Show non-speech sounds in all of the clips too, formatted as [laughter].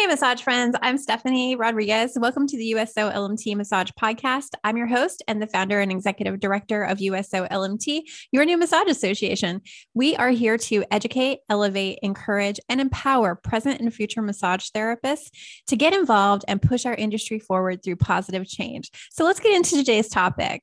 Hey, massage friends. I'm Stephanie Rodriguez. Welcome to the USO LMT Massage Podcast. I'm your host and the founder and executive director of USO LMT, your new massage association. We are here to educate, elevate, encourage, and empower present and future massage therapists to get involved and push our industry forward through positive change. So let's get into today's topic.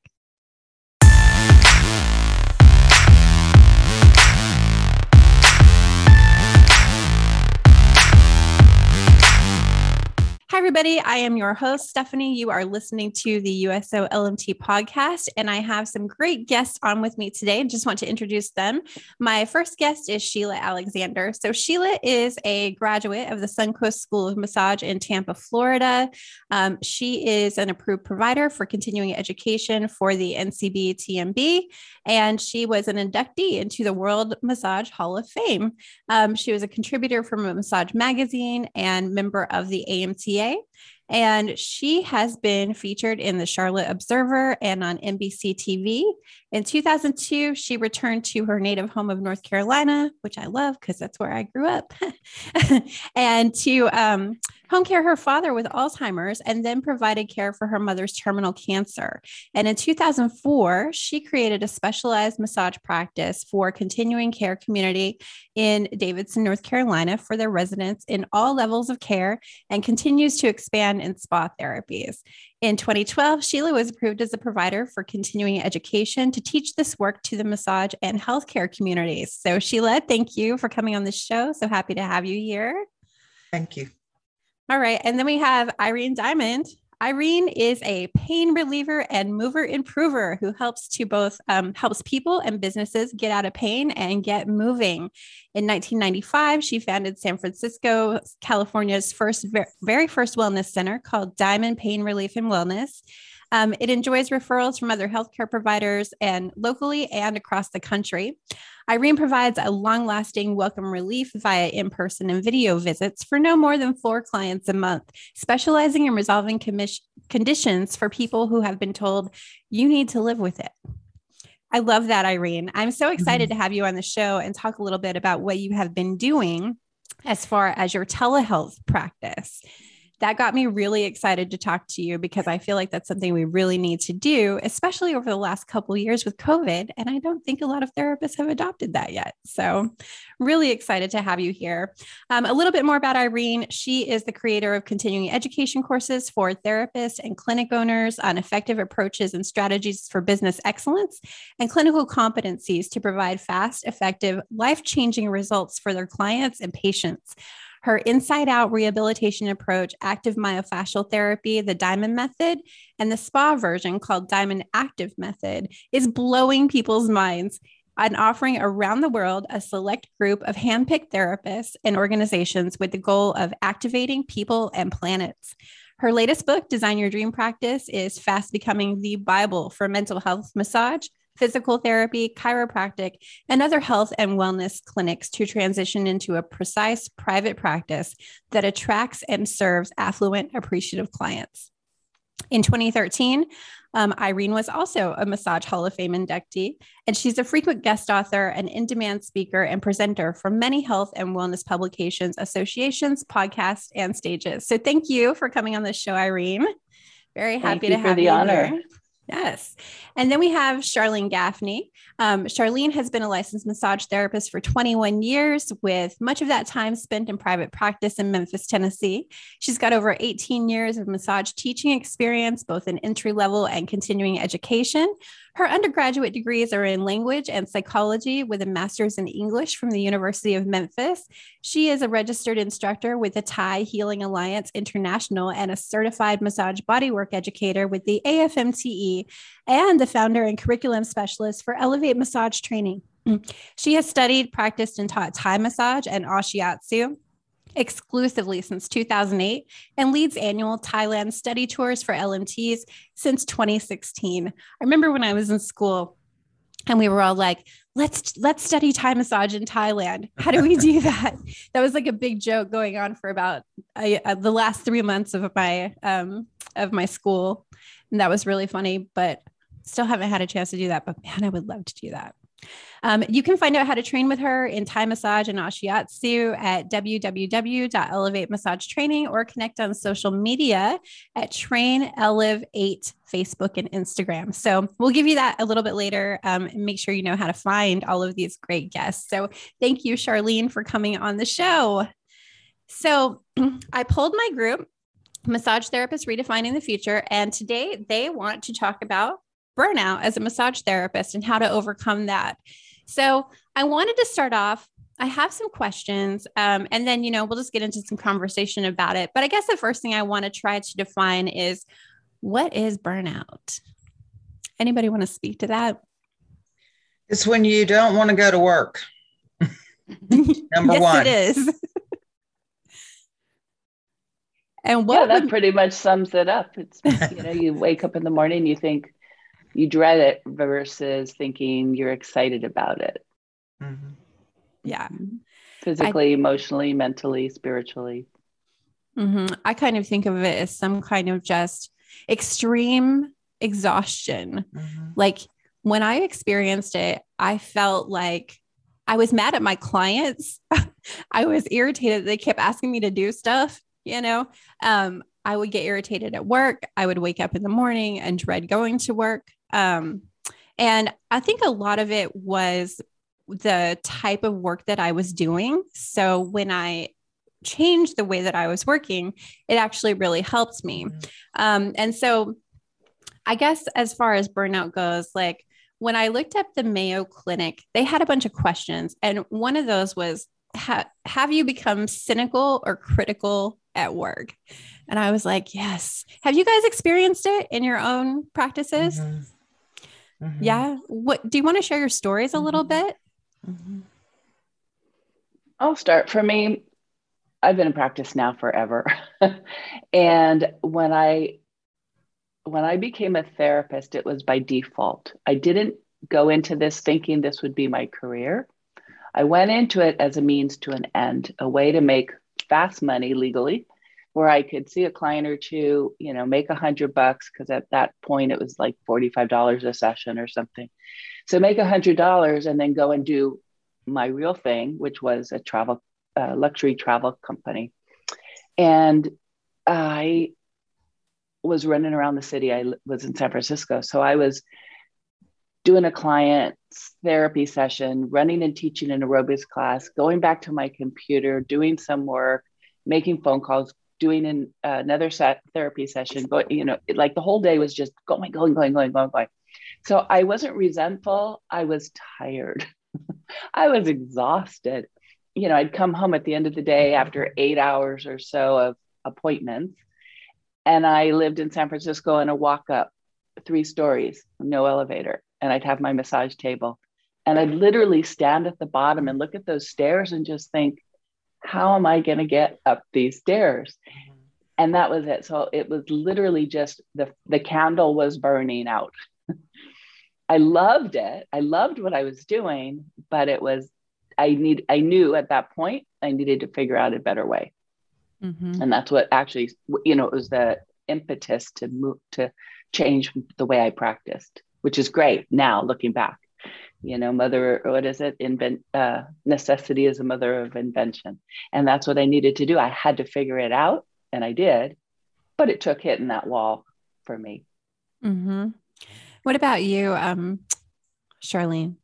Hi, everybody. I am your host, Stephanie. You are listening to the USO LMT podcast, and I have some great guests on with me today. Just want to introduce them. My first guest is Sheila Alexander. So, Sheila is a graduate of the Suncoast School of Massage in Tampa, Florida. Um, she is an approved provider for continuing education for the NCB TMB, and she was an inductee into the World Massage Hall of Fame. Um, she was a contributor from a massage magazine and member of the And she has been featured in the Charlotte Observer and on NBC TV. In 2002, she returned to her native home of North Carolina, which I love because that's where I grew up, [laughs] and to um, home care her father with Alzheimer's and then provided care for her mother's terminal cancer. And in 2004, she created a specialized massage practice for continuing care community in Davidson, North Carolina for their residents in all levels of care and continues to expand in spa therapies. In 2012, Sheila was approved as a provider for continuing education to teach this work to the massage and healthcare communities. So, Sheila, thank you for coming on the show. So happy to have you here. Thank you. All right. And then we have Irene Diamond. Irene is a pain reliever and mover improver who helps to both um, helps people and businesses get out of pain and get moving. In 1995, she founded San Francisco, California's first very first wellness center called Diamond Pain Relief and Wellness. Um, it enjoys referrals from other healthcare providers and locally and across the country. Irene provides a long lasting welcome relief via in person and video visits for no more than four clients a month, specializing in resolving commis- conditions for people who have been told you need to live with it. I love that, Irene. I'm so excited mm-hmm. to have you on the show and talk a little bit about what you have been doing as far as your telehealth practice that got me really excited to talk to you because I feel like that's something we really need to do, especially over the last couple years with COVID. And I don't think a lot of therapists have adopted that yet. So, really excited to have you here. Um, a little bit more about Irene. She is the creator of continuing education courses for therapists and clinic owners on effective approaches and strategies for business excellence and clinical competencies to provide fast, effective, life changing results for their clients and patients. Her inside out rehabilitation approach, active myofascial therapy, the Diamond Method, and the spa version called Diamond Active Method is blowing people's minds and offering around the world a select group of handpicked therapists and organizations with the goal of activating people and planets. Her latest book, Design Your Dream Practice, is fast becoming the Bible for mental health massage, physical therapy, chiropractic, and other health and wellness clinics to transition into a precise private practice that attracts and serves affluent, appreciative clients. In 2013, um, Irene was also a Massage Hall of Fame inductee, and she's a frequent guest author and in demand speaker and presenter for many health and wellness publications, associations, podcasts, and stages. So, thank you for coming on the show, Irene. Very happy to have the you honor. Here. Yes. And then we have Charlene Gaffney. Um, Charlene has been a licensed massage therapist for 21 years, with much of that time spent in private practice in Memphis, Tennessee. She's got over 18 years of massage teaching experience, both in entry level and continuing education. Her undergraduate degrees are in language and psychology with a master's in English from the University of Memphis. She is a registered instructor with the Thai Healing Alliance International and a certified massage bodywork educator with the AFMTE and the founder and curriculum specialist for Elevate Massage Training. She has studied, practiced, and taught Thai massage and Ashiatsu exclusively since 2008 and leads annual Thailand study tours for LMTs since 2016. I remember when I was in school and we were all like, let's let's study Thai massage in Thailand. How do we do [laughs] that? that was like a big joke going on for about uh, the last 3 months of my um of my school. And that was really funny, but still haven't had a chance to do that, but man, I would love to do that. Um, you can find out how to train with her in Thai massage and Ashiatsu at www.elevatemassage or connect on social media at Train Elev 8 Facebook and Instagram. So we'll give you that a little bit later um, and make sure you know how to find all of these great guests. So thank you, Charlene, for coming on the show. So [clears throat] I pulled my group, Massage Therapists Redefining the Future, and today they want to talk about burnout as a massage therapist and how to overcome that. So I wanted to start off. I have some questions, um, and then you know we'll just get into some conversation about it. But I guess the first thing I want to try to define is what is burnout. Anybody want to speak to that? It's when you don't want to go to work. [laughs] Number [laughs] yes, one. It is. And what yeah, that would... pretty much sums it up. It's [laughs] you know, you wake up in the morning, you think, you dread it versus thinking you're excited about it. Mm-hmm. Yeah. Physically, I, emotionally, mentally, spiritually. Mm-hmm. I kind of think of it as some kind of just extreme exhaustion. Mm-hmm. Like when I experienced it, I felt like I was mad at my clients. [laughs] I was irritated. They kept asking me to do stuff, you know. Um, I would get irritated at work. I would wake up in the morning and dread going to work. Um, and I think a lot of it was the type of work that I was doing. So when I changed the way that I was working, it actually really helped me. Mm-hmm. Um, and so I guess as far as burnout goes, like when I looked up the Mayo Clinic, they had a bunch of questions. And one of those was, ha- Have you become cynical or critical at work? And I was like, Yes. Have you guys experienced it in your own practices? Mm-hmm. Mm-hmm. Yeah. What do you want to share your stories a little mm-hmm. bit? Mm-hmm. I'll start. For me, I've been in practice now forever. [laughs] and when I when I became a therapist, it was by default. I didn't go into this thinking this would be my career. I went into it as a means to an end, a way to make fast money legally where I could see a client or two, you know, make a hundred bucks because at that point it was like $45 a session or something. So make a hundred dollars and then go and do my real thing, which was a travel, uh, luxury travel company. And I was running around the city. I was in San Francisco. So I was doing a client's therapy session, running and teaching an aerobics class, going back to my computer, doing some work, making phone calls, doing an, uh, another set therapy session, but you know, like the whole day was just going, going, going, going, going, going. So I wasn't resentful. I was tired. [laughs] I was exhausted. You know, I'd come home at the end of the day after eight hours or so of appointments. And I lived in San Francisco in a walk up, three stories, no elevator. And I'd have my massage table. And I'd literally stand at the bottom and look at those stairs and just think, how am I going to get up these stairs? Mm-hmm. And that was it. So it was literally just the, the candle was burning out. [laughs] I loved it. I loved what I was doing, but it was, I need, I knew at that point I needed to figure out a better way. Mm-hmm. And that's what actually, you know, it was the impetus to move, to change the way I practiced, which is great now looking back. You know mother what is it? Invent uh, necessity is a mother of invention. And that's what i needed to do. I had to figure it out and i did but it took hitting that wall for me. Mm-hmm. what about you um, charlene?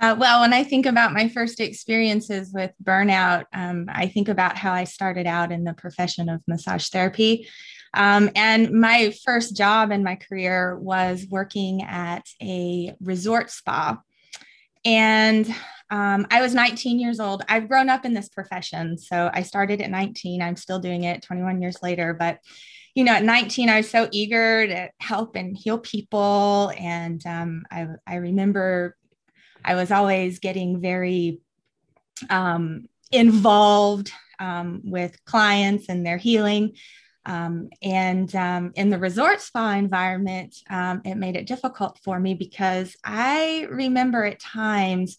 Uh, well, when I think about my first experiences with burnout, um, I think about how I started out in the profession of massage therapy. Um, and my first job in my career was working at a resort spa. And um, I was 19 years old. I've grown up in this profession. So I started at 19. I'm still doing it 21 years later. But, you know, at 19, I was so eager to help and heal people. And um, I, I remember I was always getting very um, involved um, with clients and their healing. Um, and um, in the resort spa environment, um, it made it difficult for me because I remember at times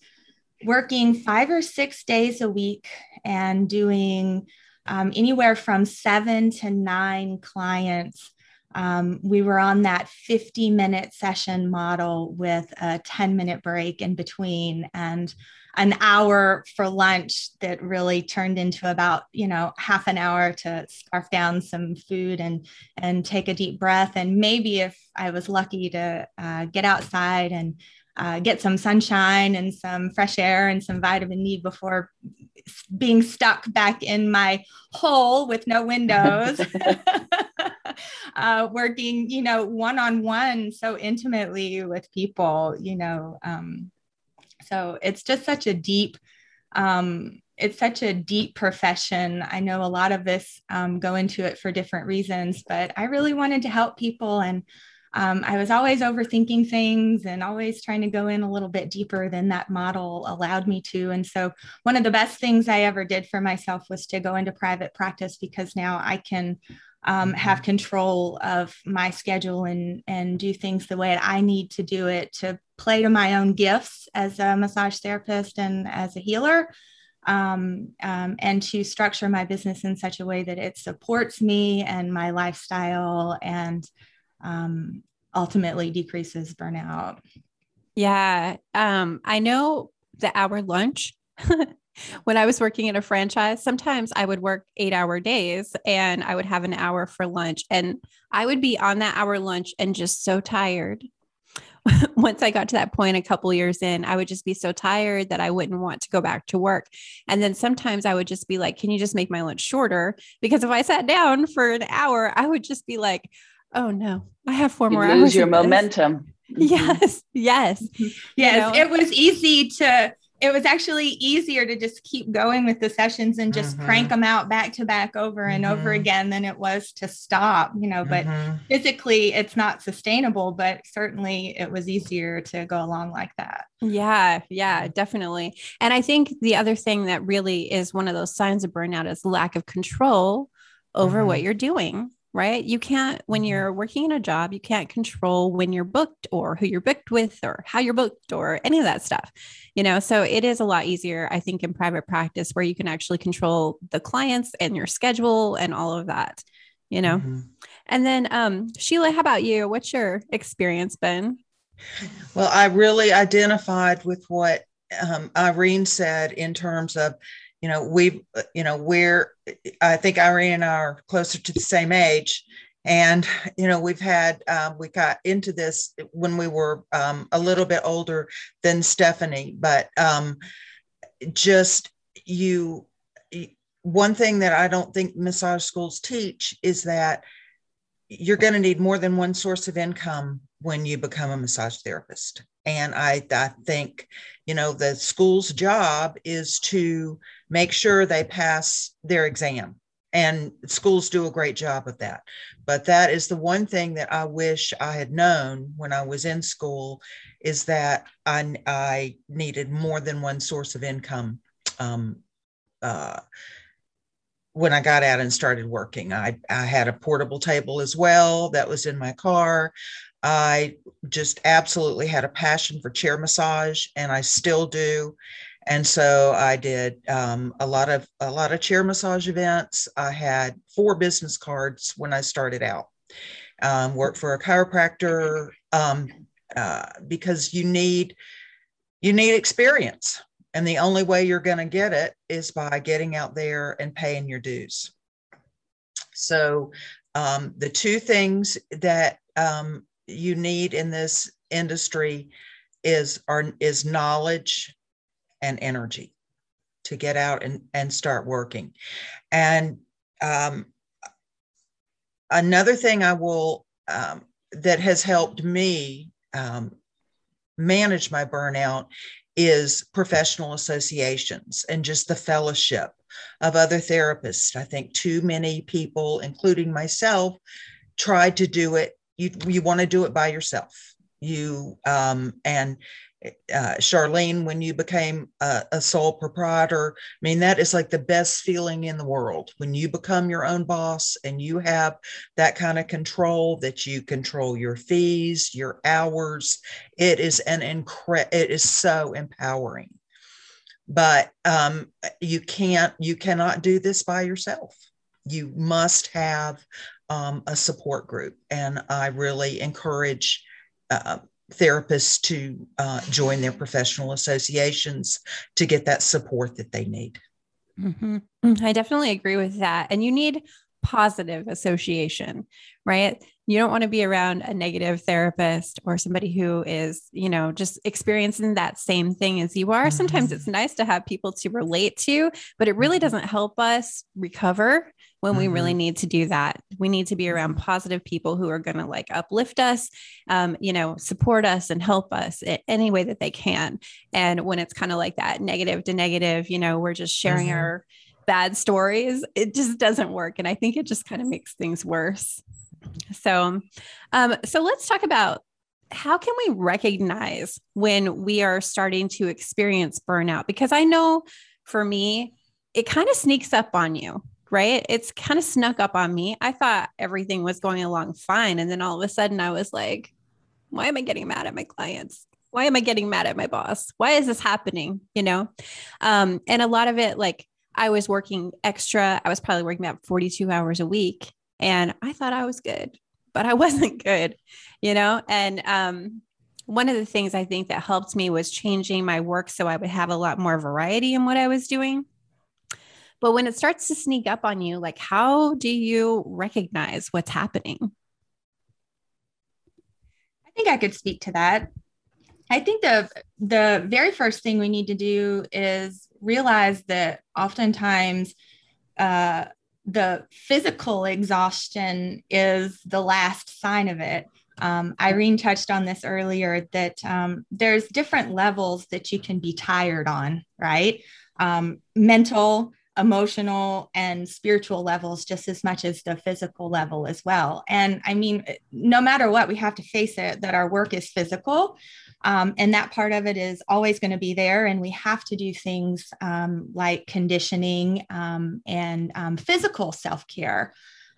working five or six days a week and doing um, anywhere from seven to nine clients um, we were on that 50 minute session model with a 10 minute break in between and an hour for lunch that really turned into about you know half an hour to scarf down some food and and take a deep breath and maybe if i was lucky to uh, get outside and uh, get some sunshine and some fresh air and some vitamin D before being stuck back in my hole with no [laughs] windows. [laughs] [laughs] uh, working, you know, one on one so intimately with people, you know. Um, so it's just such a deep, um, it's such a deep profession. I know a lot of us um, go into it for different reasons, but I really wanted to help people and um, I was always overthinking things and always trying to go in a little bit deeper than that model allowed me to. And so, one of the best things I ever did for myself was to go into private practice because now I can um, have control of my schedule and and do things the way I need to do it to play to my own gifts as a massage therapist and as a healer. Um, um, and to structure my business in such a way that it supports me and my lifestyle and um, ultimately decreases burnout. Yeah. Um, I know the hour lunch. [laughs] when I was working in a franchise, sometimes I would work eight hour days and I would have an hour for lunch. And I would be on that hour lunch and just so tired. [laughs] Once I got to that point a couple years in, I would just be so tired that I wouldn't want to go back to work. And then sometimes I would just be like, Can you just make my lunch shorter? Because if I sat down for an hour, I would just be like, oh no, I have four you more lose your momentum. [laughs] Mm-hmm. Yes, yes, mm-hmm. yes. You know? It was easy to. It was actually easier to just keep going with the sessions and just mm-hmm. crank them out back to back over and mm-hmm. over again than it was to stop. You know, but mm-hmm. physically it's not sustainable. But certainly it was easier to go along like that. Yeah, yeah, definitely. And I think the other thing that really is one of those signs of burnout is lack of control over what mm-hmm. you're doing right? You can't, when mm-hmm. you're working in a job, you can't control when you're booked or who you're booked with or how you're booked or any of that stuff, you know? So it is a lot easier, I think, in private practice where you can actually control the clients and your schedule and all of that, you know? Mm-hmm. And then, um, Sheila, how about you? What's your experience been? Well, I really identified with what um, Irene said in terms of you know we you know we're i think irene and i are closer to the same age. And you know we've had um, we got into this when we were um, a little bit older than stephanie. But um, just you one thing that i don't think massage schools teach is that you're going to need more than one source of income when you become a massage therapist. And I, I think you know the school's job is to make sure they pass their exam and schools do a great job of that but that is the one thing that i wish i had known when i was in school is that i, I needed more than one source of income um, uh, when I got out and started working. I, I had a portable table as well that was in my car. I just absolutely had a passion for chair massage, and I still do. And so I did um, a lot of a lot of chair massage events. I had four business cards when I started out. Um, worked for a chiropractor um, uh, because you need you need experience, and the only way you're going to get it is by getting out there and paying your dues. So um, the two things that um, you need in this industry is are is knowledge and energy to get out and, and start working. And um, another thing I will um, that has helped me um, manage my burnout is professional associations and just the fellowship of other therapists. I think too many people, including myself, tried to do it you you want to do it by yourself you um, and uh, Charlene, when you became a, a, sole proprietor, I mean, that is like the best feeling in the world when you become your own boss and you have that kind of control that you control your fees, your hours. It is an incre- it is so empowering. But um, you can't, you cannot do this by yourself. You must have um, a support group. And I really encourage uh, therapists to uh, join their professional associations to get that support that they need. Mm-hmm. I definitely agree with that. And you need positive association, right? You don't want to be around a negative therapist or somebody who is, you know, just experiencing that same thing as you are. Mm-hmm. Sometimes it's nice to have people to relate to, but it really mm-hmm. doesn't help us recover when mm-hmm. we really mm-hmm. need to do that. We need to be around mm-hmm. positive people who are going to like uplift us, um, you know, support us and help us in any way that they can. And when it's kind of like that negative to negative, you know, we're just sharing mm-hmm. our bad stories, it just doesn't work. And I think it just kind of makes things worse. So, um, so let's talk about how can we recognize when we are starting to experience burnout? Because I know for me, it kind of sneaks up on you, right? It's kind of snuck up on me. I thought everything was going along fine. And then all of a sudden I was like, why am I getting mad at my clients? Why am I getting mad at my boss? Why is this happening? You know? Um, and a lot of it, like I was working extra. I was probably working about 42 hours a week and I thought I was good, but I [laughs] wasn't good, you know? And um, one of the things I think that helped me was changing my work so I would have a lot more variety in what I was doing. But when it starts to sneak up on you, like how do you recognize what's happening? I think I could speak to that. I think the the very first thing we need to do is realize that oftentimes uh, the physical exhaustion is the last sign of it. Um, Irene touched on this earlier that um, there's different levels that you can be tired on, right? Um, mental, emotional, and spiritual levels just as much as the physical level as well. And I mean, no matter what, we have to face it that our work is physical. Um, and that part of it is always going to be there. And we have to do things um, like conditioning um, and um, physical self care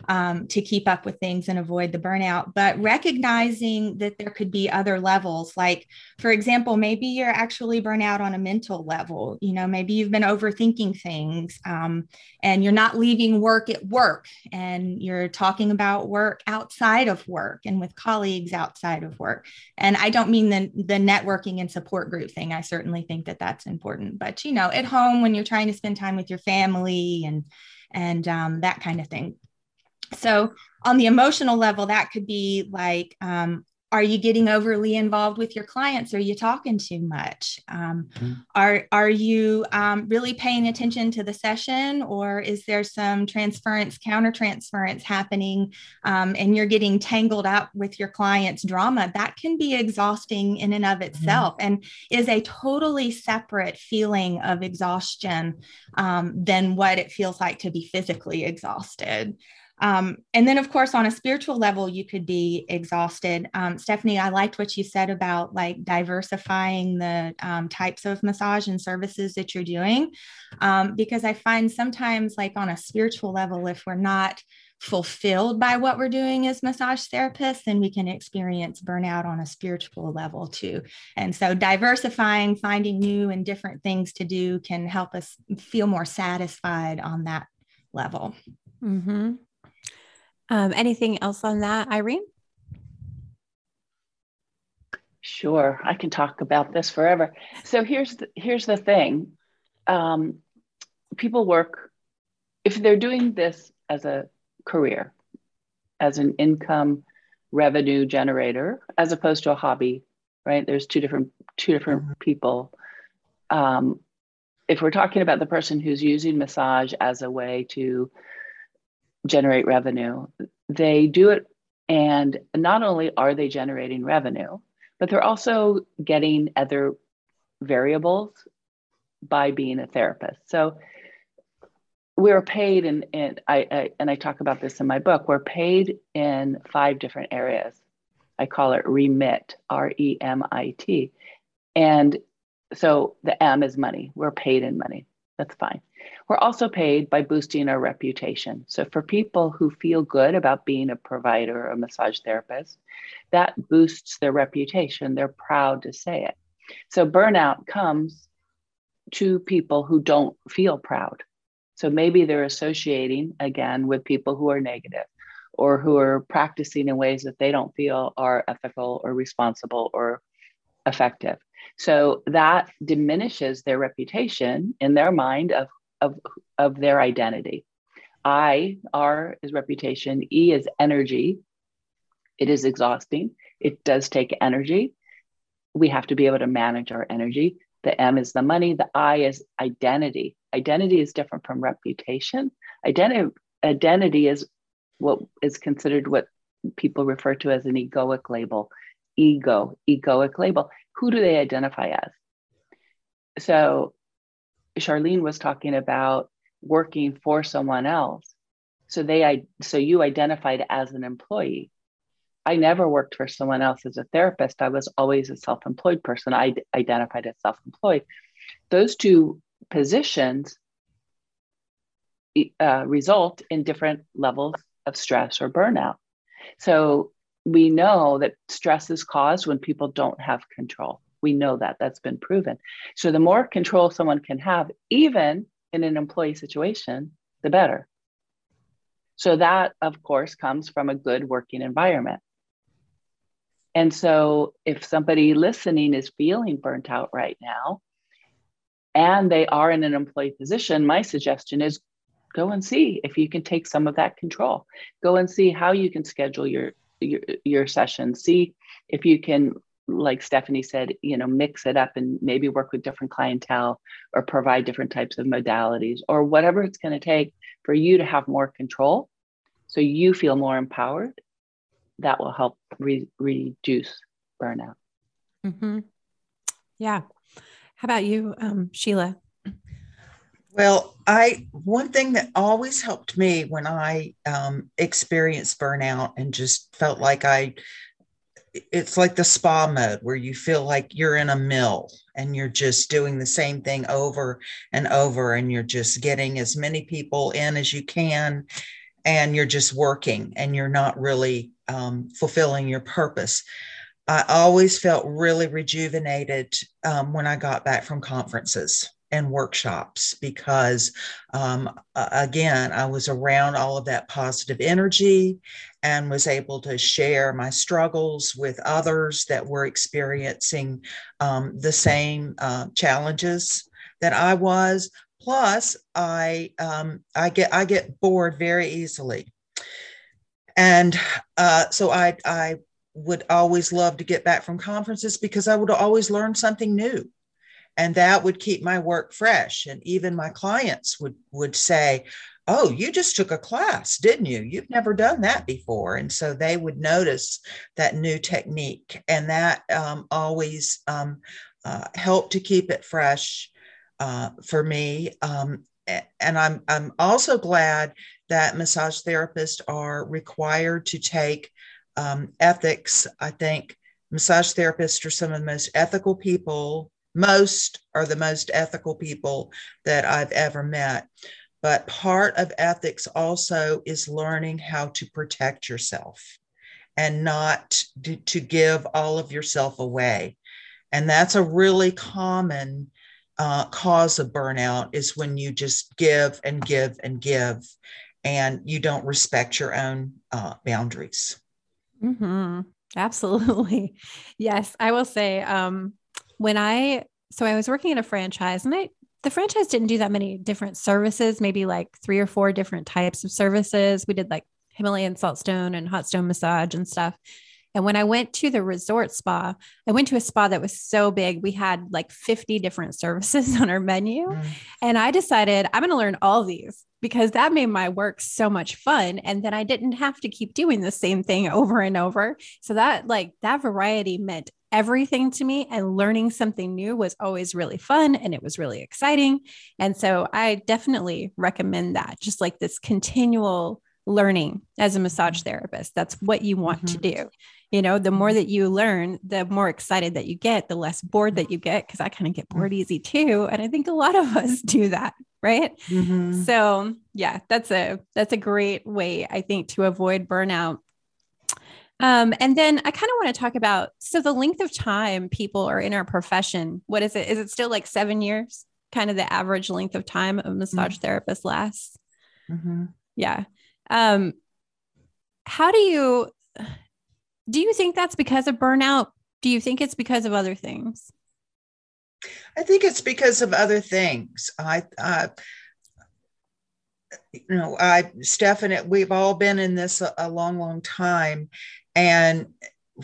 um, to keep up with things and avoid the burnout, but recognizing that there could be other levels. Like, for example, maybe you're actually burnout on a mental level. You know, maybe you've been overthinking things um, and you're not leaving work at work and you're talking about work outside of work and with colleagues outside of work. And I don't mean the, the networking and support group thing. I certainly think that that's important. But, you know, at home when you're trying to spend time with your family and and um, that kind of thing so on the emotional level, that could be like, um, are you getting overly involved with your clients? Are you talking too much? Um, mm-hmm. Are are you um, really paying attention to the session, or is there some transference, counter transference happening, um, and you're getting tangled up with your client's drama? That can be exhausting in and of mm-hmm. itself, mm-hmm. and is a totally separate feeling of exhaustion um, than what it feels like to be physically exhausted. Um, and then, of course, on a spiritual level, you could be exhausted. Um, Stephanie, I liked what you said about like diversifying the um, types of massage and services that you're doing, um, because I find sometimes, like on a spiritual level, if we're not fulfilled by what we're doing as massage therapists, then we can experience burnout on a spiritual level too. And so, diversifying, finding new and different things to do can help us feel more satisfied on that level. Mm-hmm. Um, anything else on that, Irene? Sure, I can talk about this forever. So here's the, here's the thing: um, people work if they're doing this as a career, as an income revenue generator, as opposed to a hobby. Right? There's two different two different mm-hmm. people. Um, if we're talking about the person who's using massage as a way to generate revenue. They do it, and not only are they generating revenue, but they're also getting other variables by being a therapist. So we're paid in, in I, I, and I talk about this in my book, we're paid in five different areas. I call it remit, R-E-M-I-T. And so the M is money. We're paid in money. That's fine. We're also paid by boosting our reputation. So, for people who feel good about being a provider or a massage therapist, that boosts their reputation. They're proud to say it. So, burnout comes to people who don't feel proud. So, maybe they're associating again with people who are negative, or who are practicing in ways that they don't feel are ethical or responsible or effective. So that diminishes their reputation in their mind of, of, of their identity. I, R is reputation, E is energy. It is exhausting. It does take energy. We have to be able to manage our energy. The M is the money. The I is identity. Identity is different from reputation. Identity, identity is what is considered what people refer to as an egoic label. Ego, egoic label. Who do they identify as? So Charlene was talking about working for someone else. So they so you identified as an employee. I never worked for someone else as a therapist. I was always a self-employed person. I identified as self-employed. Those two positions uh, result in different levels of stress or burnout. So we know that stress is caused when people don't have control. We know that that's been proven. So the more control someone can have, even in an employee situation, the better. So that, of course, comes from a good working environment. And so if somebody listening is feeling burnt out right now and they are in an employee position, my suggestion is go and see if you can take some of that control. Go and see how you can schedule your your, your session. See if you can like Stephanie said, you know, mix it up and maybe work with different clientele or provide different types of modalities or whatever it's going to take for you to have more control so you feel more empowered. That will help re- reduce burnout. Mm-hmm. Yeah. How about you, um, Sheila? Well, I one thing that always helped me when I um, experienced burnout and just felt like I it's like the spa mode where you feel like you're in a mill and you're just doing the same thing over and over and you're just getting as many people in as you can and you're just working and you're not really um, fulfilling your purpose. I always felt really rejuvenated um, when i got back from conferences and workshops because um, again i was around all of that positive energy and was able to share my struggles with others that were experiencing um, the same uh, challenges that i was. Plus i um, i get i get bored very easily. And uh, so i i would always love to get back from conferences because i would always learn something new and that would keep my work fresh. And even my clients would would say oh you just took a class didn't you? You've never done that before. And so they would notice that new technique and that um, always um, uh, helped to keep it fresh uh, for me. Um, and I'm, I'm also glad that massage therapists are required to take um, ethics. I think massage therapists are some of the most ethical people most are the most ethical people that I've ever met. But part of ethics also is learning how to protect yourself and not to, to give all of yourself away. And that's a really common uh, cause of burnout is when you just give and give and give and you don't respect your own uh, boundaries. Mm-hmm. Absolutely. [laughs] Yes. I will say, um, when I so I was working in a franchise and I the franchise didn't do that many different services, maybe like three or four different types of services. We did like Himalayan saltstone and hot stone massage and stuff. And when I went to the resort spa, I went to a spa that was so big. We had like 50 different services [laughs] on our menu. Mm. And I decided I'm going to learn all these because that made my work so much fun. And then I didn't have to keep doing the same thing over and over. So that, like, that variety meant everything to me and learning something new was always really fun and it was really exciting. And so I definitely recommend that just like this continual learning as a massage therapist. That's what you want mm-hmm. to do. You know, the more mm-hmm. that you learn, the more excited that you get, the less bored that you get. Cause I kind of get bored easy too. And I think a lot of [laughs] us do that. Right. Mm-hmm. So yeah, that's a that's a great way, I think, to avoid burnout um, and then I kind of want to talk about so the length of time people are in our profession. What is it? Is it still like seven years? Kind of the average length of time a massage mm-hmm. therapist lasts. Mm-hmm. Yeah. Um, how do you do you think that's because of burnout? Do you think it's because of other things? I think it's because of other things. I, uh, you know, I, Stephanie, we've all been in this a, a long, long time. And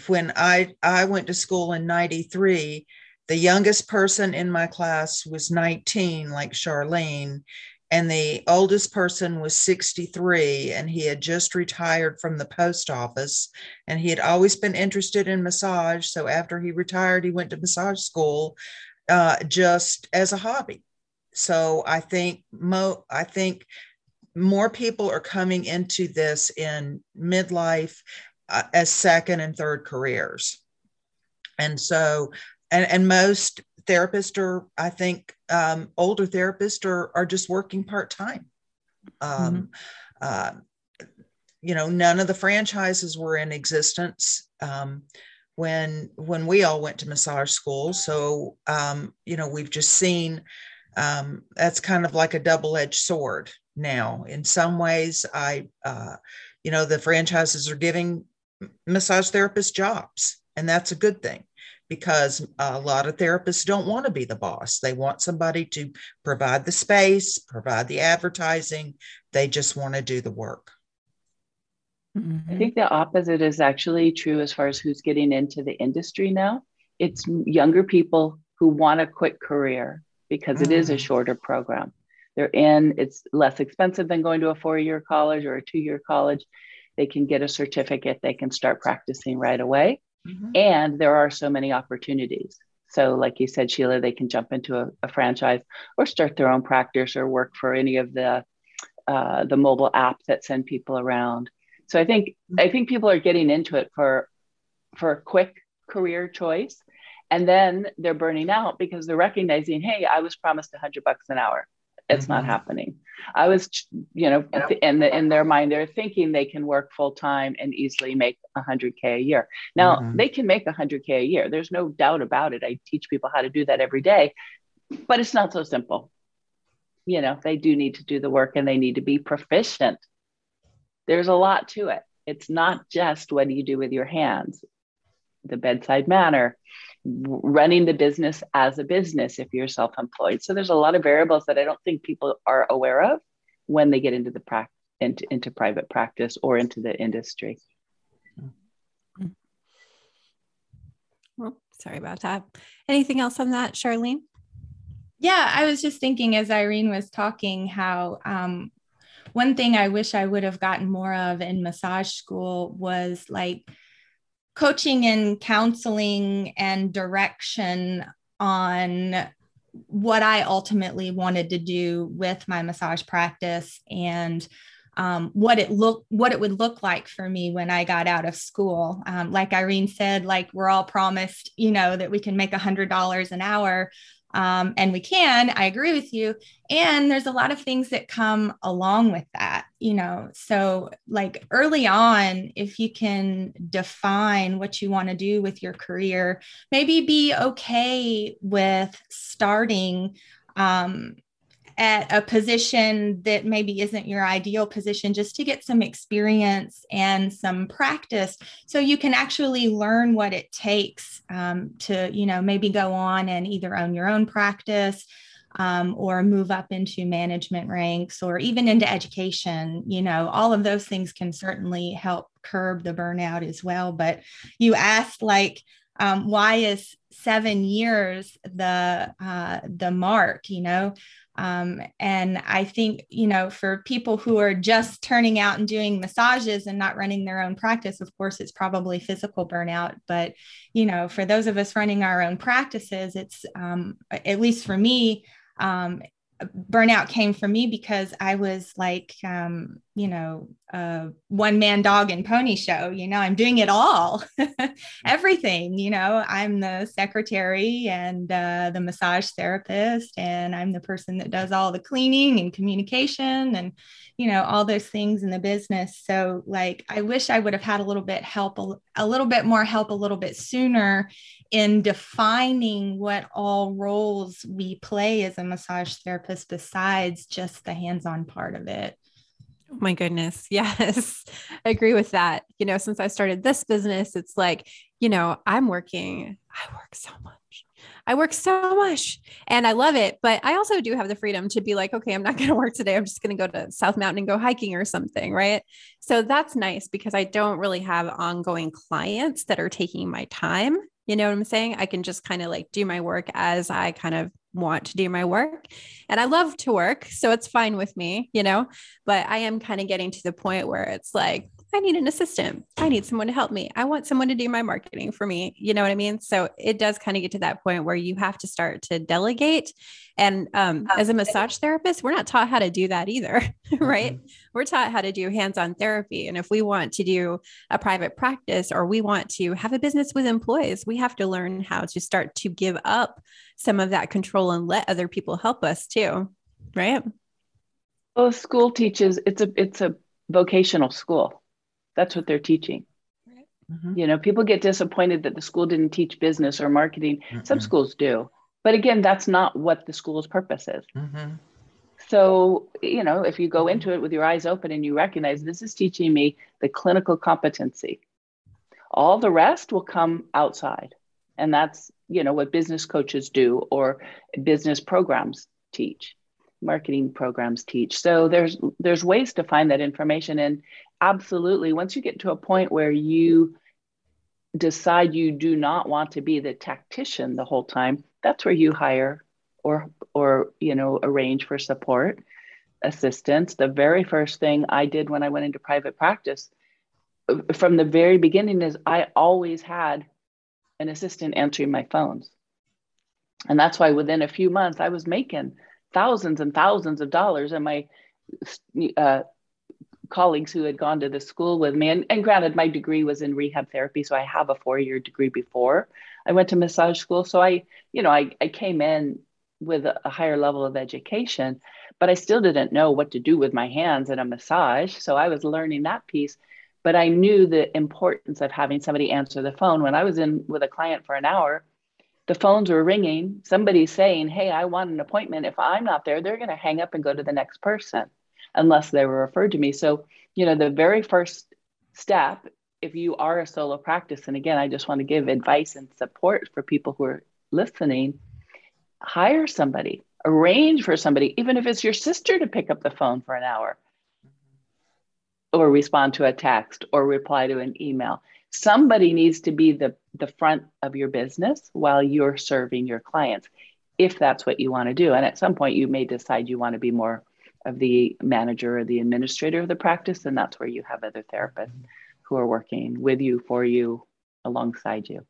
when I, I went to school in 93, the youngest person in my class was 19, like Charlene, and the oldest person was 63 and he had just retired from the post office and he had always been interested in massage so after he retired he went to massage school uh, just as a hobby. So i think mo i think more people are coming into this in midlife uh, as second and third careers and so and, and most therapists are, I think, um, older therapists are, are just working part time. Um, mm-hmm. uh, you know, none of the franchises were in existence um, when when we all went to massage school. So, um, you know, we've just seen um, that's kind of like a double edged sword now. In some ways, I, uh, you know, the franchises are giving massage therapist jobs, and that's a good thing because a lot of therapists don't want to be the boss. They want somebody to provide the space, provide the advertising. They just want to do the work. Mm-hmm. I think the opposite is actually true as far as who's getting into the industry now. It's younger people who want a quick career because it is a mm. shorter program. They're in, it's less expensive than going to a four year college or a two year college. They can get a certificate, they can start practicing right away. Mm-hmm. And there are so many opportunities. So, like you said, Sheila, they can jump into a, a franchise or start their own practice or work for any of the uh, the mobile apps that send people around. So, I think mm-hmm. I think people are getting into it for for a quick career choice, and then they're burning out because they're recognizing, hey, I was promised a hundred bucks an hour it's mm-hmm. not happening i was you know in the, in their mind they're thinking they can work full time and easily make 100k a year. Now mm-hmm. they can make 100k a year. There's no doubt about it. I teach people how to do that every day but it's not so simple. You know they do need to do the work and they need to be proficient. There's a lot to it. It's not just what do you do with your hands? The bedside manner running the business as a business if you're self-employed. So there's a lot of variables that I don't think people are aware of when they get into the practice into, into private practice or into the industry. Well, sorry about that. Anything else on that, Charlene? Yeah, I was just thinking as Irene was talking how um, one thing I wish I would have gotten more of in massage school was like coaching and counseling and direction on what I ultimately wanted to do with my massage practice and um, what it look what it would look like for me when I got out of school. Um, like Irene said, like we're all promised, you know, that we can make a hundred dollars an hour um, and we can i agree with you. And there's a lot of things that come along with that you know? So like early on if you can define what you want to do with your career maybe be okay with starting um, at a position that maybe isn't your ideal position just to get some experience and some practice. So you can actually learn what it takes um, to you know maybe go on and either own your own practice um, or move up into management ranks or even into education. You know all of those things can certainly help curb the burnout as well. But you asked like um, why is seven years the uh, the mark you know um, and I think, you know, for people who are just turning out and doing massages and not running their own practice, of course, it's probably physical burnout. But, you know, for those of us running our own practices, it's um, at least for me, um, burnout came for me because I was like, um, you know, one man dog and pony show. You know, I'm doing it all, [laughs] everything. You know, I'm the secretary and uh, the massage therapist, and I'm the person that does all the cleaning and communication and, you know, all those things in the business. So, like, I wish I would have had a little bit help, a, a little bit more help, a little bit sooner in defining what all roles we play as a massage therapist besides just the hands on part of it. Oh my goodness. [laughs] Yes. I agree with that. You know, since I started this business, it's like, you know, I'm working, I work so much. I work so much and I love it. But I also do have the freedom to be like, okay, I'm not [laughs] going to work today. I'm just going to go to South Mountain and go hiking or something. Right. So that's nice because I don't really have ongoing clients that are taking my time. You know what I'm saying? I can just kind of like do my work as I kind of want to do my work. And I love to work. So it's fine with me, you know, but I am kind of getting to the point where it's like, I need an assistant. I need someone to help me. I want someone to do my marketing for me. You know what I mean? So it does kind of get to that point where you have to start to delegate. And um, as a massage therapist, we're not taught how to do that either, [laughs] right? Mm-hmm. We're taught how to do hands on therapy. And if we want to do a private practice or we want to have a business with employees, we have to learn how to start to give up some of that control and let other people help us too, right? Well, school teaches it's a it's a vocational school that's what they're teaching. Mm-hmm. You know, people get disappointed that the school didn't teach business or marketing. Mm-hmm. Some schools do. But again, that's not what the school's purpose is. Mm-hmm. So, you know, if you go into it with your eyes open and you recognize this is teaching me the clinical competency, all the rest will come outside. And that's, you know, what business coaches do or business programs teach marketing programs teach. So there's there's ways to find that information. And absolutely once you get to a point where you decide you do not want to be the tactician the whole time that's where you hire or or you know arrange for support assistance. The very first thing i did when i went into private practice from the very beginning is i always had an assistant answering my phones. And that's why within a few months i was making thousands and thousands of dollars and my uh, colleagues who had gone to the school with me. And, and granted, my degree was in rehab therapy, so I have a four year degree before I went to massage school. So I, you know, I, I came in with a, a higher level of education, but I still didn't know what to do with my hands in a massage. So I was learning that piece. But I knew the importance of having somebody answer the phone. When I was in with a client for an hour, the phones were ringing. Somebody's saying, Hey, I want an appointment. If I'm not there, they're going to hang up and go to the next person unless they were referred to me. So, you know, the very first step, if you are a solo practice, and again, I just want to give advice and support for people who are listening, hire somebody, arrange for somebody, even if it's your sister to pick up the phone for an hour or respond to a text or reply to an email. Somebody needs to be the, the front of your business while you're serving your clients, if that's what you want to do. And at some point, you may decide you want to be more of the manager or the administrator of the practice, and that's where you have other therapists who are working with you, for you, alongside you.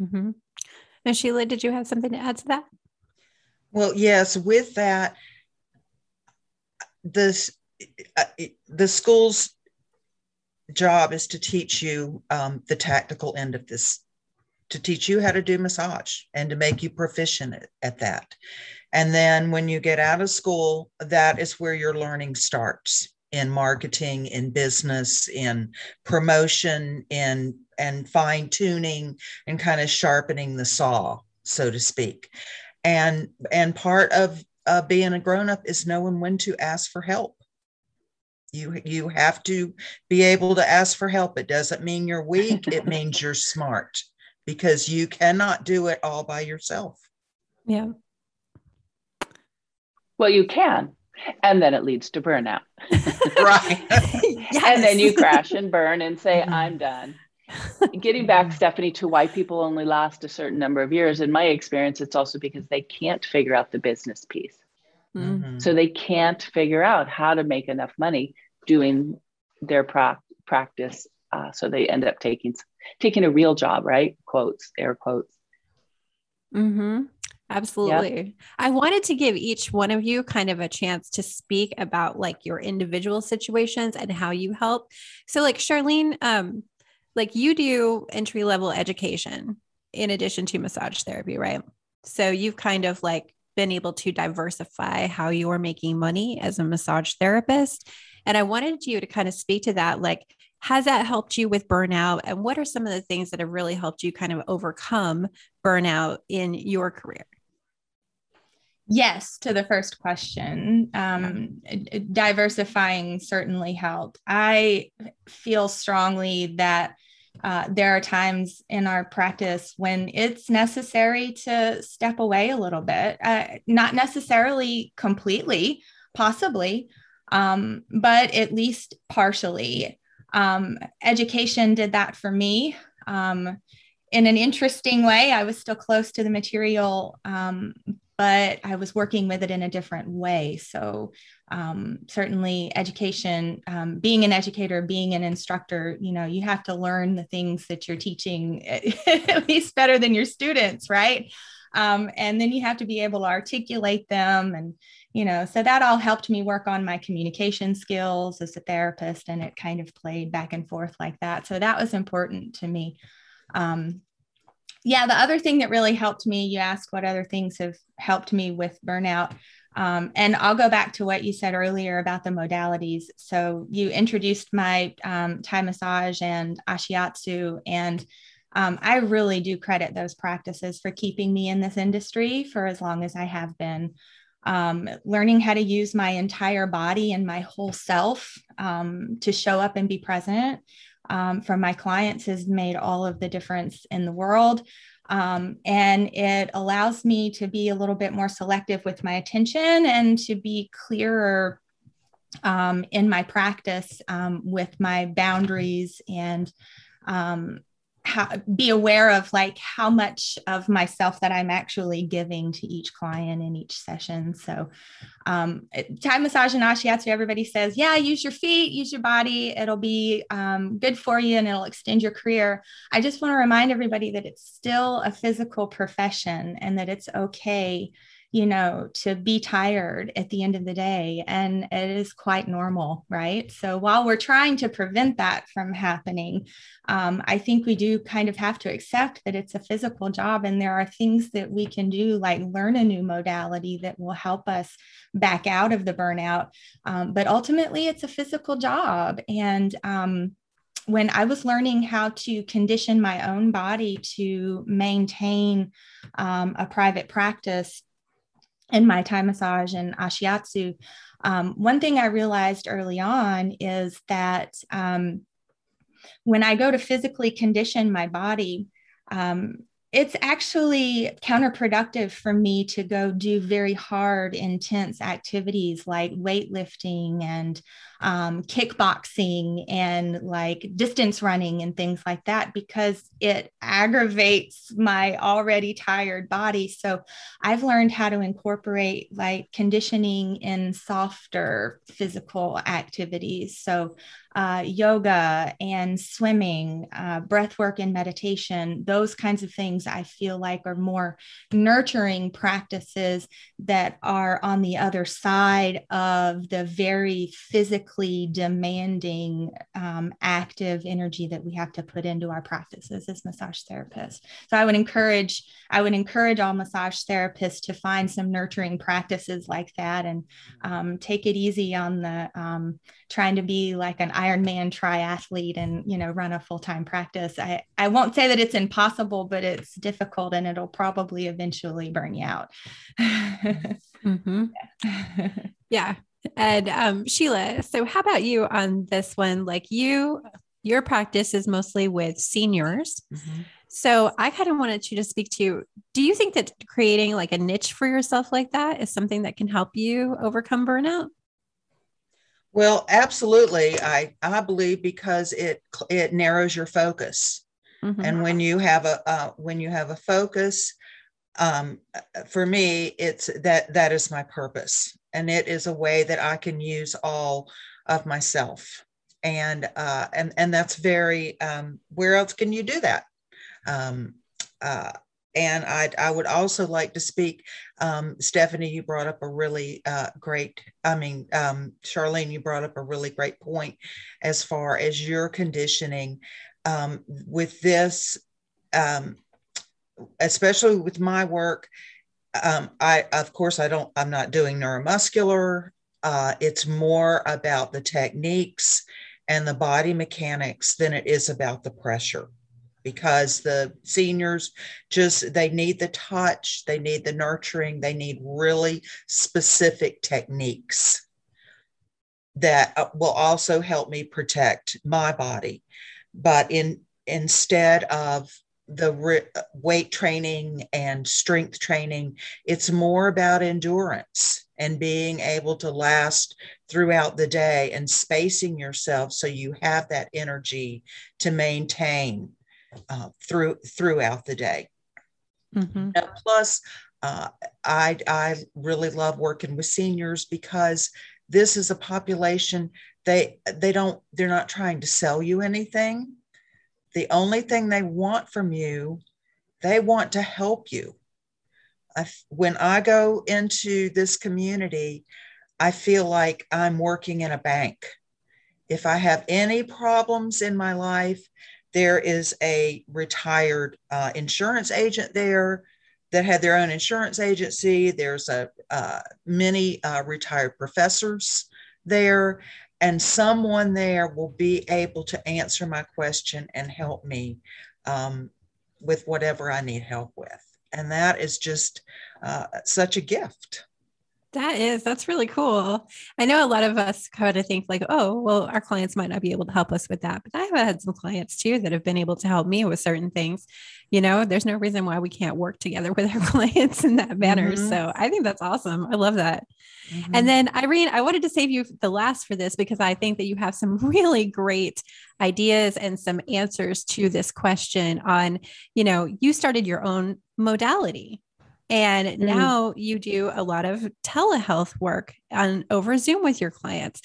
Mm-hmm. Now, Sheila, did you have something to add to that? Well, yes. With that, this uh, the school's job is to teach you um, the tactical end of this, to teach you how to do massage and to make you proficient at, at that. And then when you get out of school, that is where your learning starts in marketing, in business, in promotion, in and fine tuning and kind of sharpening the saw, so to speak. And and part of uh, being a grown up is knowing when to ask for help. You you have to be able to ask for help. It doesn't mean you're weak. it [laughs] means you're smart because you cannot do it all by yourself. Yeah. Well, you can. And then it leads to burnout. [laughs] right. yes. [laughs] And then you crash and burn and say, mm-hmm. I'm done. Getting back, Stephanie, to why people only last a certain number of years, in my experience, it's also because they can't figure out the business piece. Mm-hmm. So they can't figure out how to make enough money doing their pra- practice. Uh, so they end up taking taking a real job, right? Quotes, air quotes. Mm-hmm. Absolutely. Yep. I wanted to give each one of you kind of a chance to speak about like your individual situations and how you help. So like Charlene, um, like you do entry level education in addition to massage therapy, right? So you've kind of like been able to diversify how you are making money as a massage therapist. And I wanted you to kind of speak to that. Like, has that helped you with burnout? And what are some of the things that have really helped you kind of overcome burnout in your career? Yes, to the first question, um, diversifying certainly helped. I feel strongly that uh, there are times in our practice when it's necessary to step away a little bit, uh, not necessarily completely, possibly, um, but at least partially. Um, education did that for me. Um, in an interesting way, I was still close to the material, um, but I was working with it in a different way. So, um, certainly, education, um, being an educator, being an instructor, you know, you have to learn the things that you're teaching [laughs] at least better than your students, right? Um, and then you have to be able to articulate them and you know so that all helped me work on my communication skills as a therapist and it kind of played back and forth like that so that was important to me um, yeah the other thing that really helped me you asked what other things have helped me with burnout. Um, and I'll go back to what you said earlier about the modalities. So you introduced my um, Thai massage and Ashiatsu, and um, I really do credit those practices for keeping me in this industry for as long as I have been. Um, learning how to use my entire body and my whole self um, to show up and be present um, for my clients has made all of the difference in the world. Um, and it allows me to be a little bit more selective with my attention and to be clearer um, in my practice um, with my boundaries and how, be aware of like how much of myself that I'm actually giving to each client in each session. So, um, Thai massage and ashiatsu, everybody says, yeah, use your feet, use your body. It'll be um, good for you and it'll extend your career. I just want to remind everybody that it's still a physical profession and that it's okay you know, to be tired at the end of the day. And it is quite normal, right? So while we're trying to prevent that from happening, um, I think we do kind of have to accept that it's a physical job and there are things that we can do, like learn a new modality that will help us back out of the burnout. Um, but ultimately, it's a physical job. And, um, when I was learning how to condition my own body to maintain um, a private practice, in my Thai massage and ashiatsu, um, one thing I realized early on is that um, when I go to physically condition my body, um, it's actually counterproductive for me to go do very hard, intense activities like weightlifting and um, kickboxing and like distance running and things like that because it aggravates my already tired body. So I've learned how to incorporate like conditioning in softer physical activities. So uh, yoga and swimming, uh, breath work and meditation, those kinds of things I feel like are more nurturing practices that are on the other side of the very physically demanding um, active energy that we have to put into our practices as massage therapists. So i would encourage i would encourage all massage therapists to find some nurturing practices like that and um, take it easy on the um, trying to be like an ironman triathlete and you know run a full-time practice i i won't say that it's impossible but it's difficult and it'll probably eventually burn you out [laughs] mm-hmm. yeah. yeah and um, Sheila, so how about you on this one? Like you, your practice is mostly with seniors. Mm-hmm. So I kind of wanted you to speak to do you think that creating like a niche for yourself like that is something that can help you overcome burnout? Well, absolutely. I, I believe because it it narrows your focus. Mm-hmm. And when you have a uh, when you have a focus, um, for me, it's that that is my purpose and it is a way that I can use all of myself. And uh, and and that's very. Um, where else can you do that? Um, uh, and I, I would also like to speak. Um, Stephanie, you brought up a really uh, great. I mean, um, Charlene, you brought up a really great point as far as your conditioning um, with this, um, especially with my work um, I, of course, I don't, I'm not doing neuromuscular. Uh, it's more about the techniques and the body mechanics than it is about the pressure. Because the seniors just they need the touch they need the nurturing they need really specific techniques that uh, will also help me protect my body. But in instead of the re- weight training and strength training it's more about endurance and being able to last throughout the day and spacing yourself so you have that energy to maintain uh, through throughout the day. Mm-hmm. Plus, uh, I I really love working with seniors because this is a population they they don't they're not trying to sell you anything. The only thing they want from you, they want to help you. I, when I go into this community, I feel like I'm working in a bank. If I have any problems in my life, there is a retired uh, insurance agent there that had their own insurance agency. There's a uh, many uh, retired professors there, and someone there will be able to answer my question and help me um, with whatever I need help with. And that is just uh, such a gift. That is, that's really cool. I know a lot of us kind of think like, oh, well, our clients might not be able to help us with that. But I've had some clients too that have been able to help me with certain things. You know, there's no reason why we can't work together with our [laughs] clients in that manner. Mm-hmm. So I think that's awesome. I love that. Mm-hmm. And then Irene, I wanted to save you the last for this because I think that you have some [laughs] really great ideas and some answers to this question on, you know, you started your own modality and mm. now you do a lot of telehealth work on over Zoom with your clients.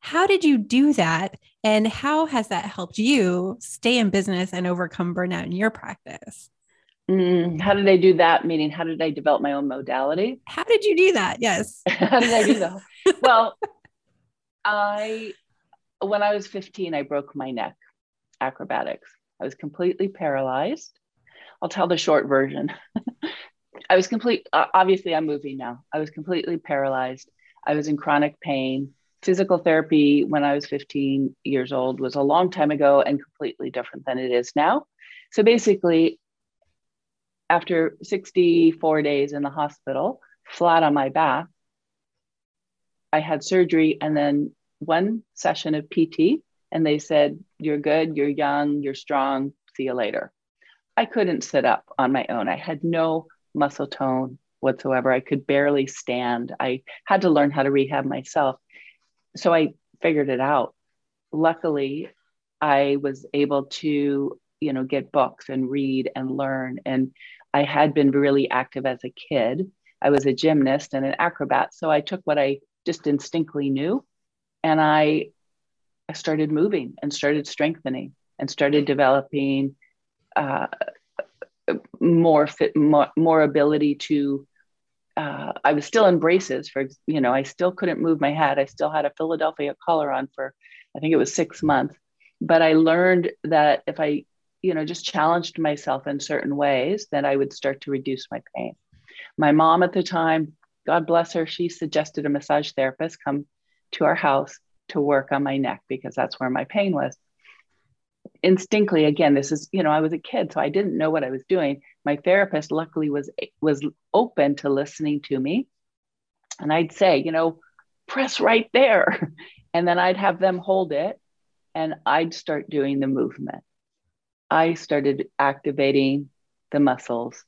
How did you do that? And how has that helped you stay in business and overcome burnout in your practice? Mm, how did I do that? Meaning, how did I develop my own modality? How did you do that? Yes. [laughs] how did I do that? well, [laughs] I, when I was 15, I broke my neck, acrobatics. I was completely paralyzed. I'll tell the short version. [laughs] I was complete. Uh, obviously, I'm moving now. I was completely paralyzed. I was in chronic pain. Physical therapy when I was 15 years old was a long time ago and completely different than it is now. So basically, after 64 days in the hospital, flat on my back, I had surgery and then one session of PT, and they said, You're good, you're young, you're strong, see you later. I couldn't sit up on my own. I had no muscle tone whatsoever. I could barely stand. I had to learn how to rehab myself. So I figured it out. Luckily, I was able to, you know, get books and read and learn. And I had been really active as a kid. I was a gymnast and an acrobat. So I took what I just instinctively knew and I, I started moving and started strengthening and started developing uh, more fit, more, more ability to. Uh, I was still in braces for, you know, I still couldn't move my head. I still had a Philadelphia collar on for, I think it was six months. But I learned that if I, you know, just challenged myself in certain ways, then I would start to reduce my pain. My mom at the time, God bless her, she suggested a massage therapist come to our house to work on my neck because that's where my pain was instinctively again this is you know i was a kid so i didn't know what i was doing. My therapist luckily was was open to listening to me. And i'd say you know press right there. [laughs] And then i'd have them hold it and i'd start doing the movement. I started activating the muscles.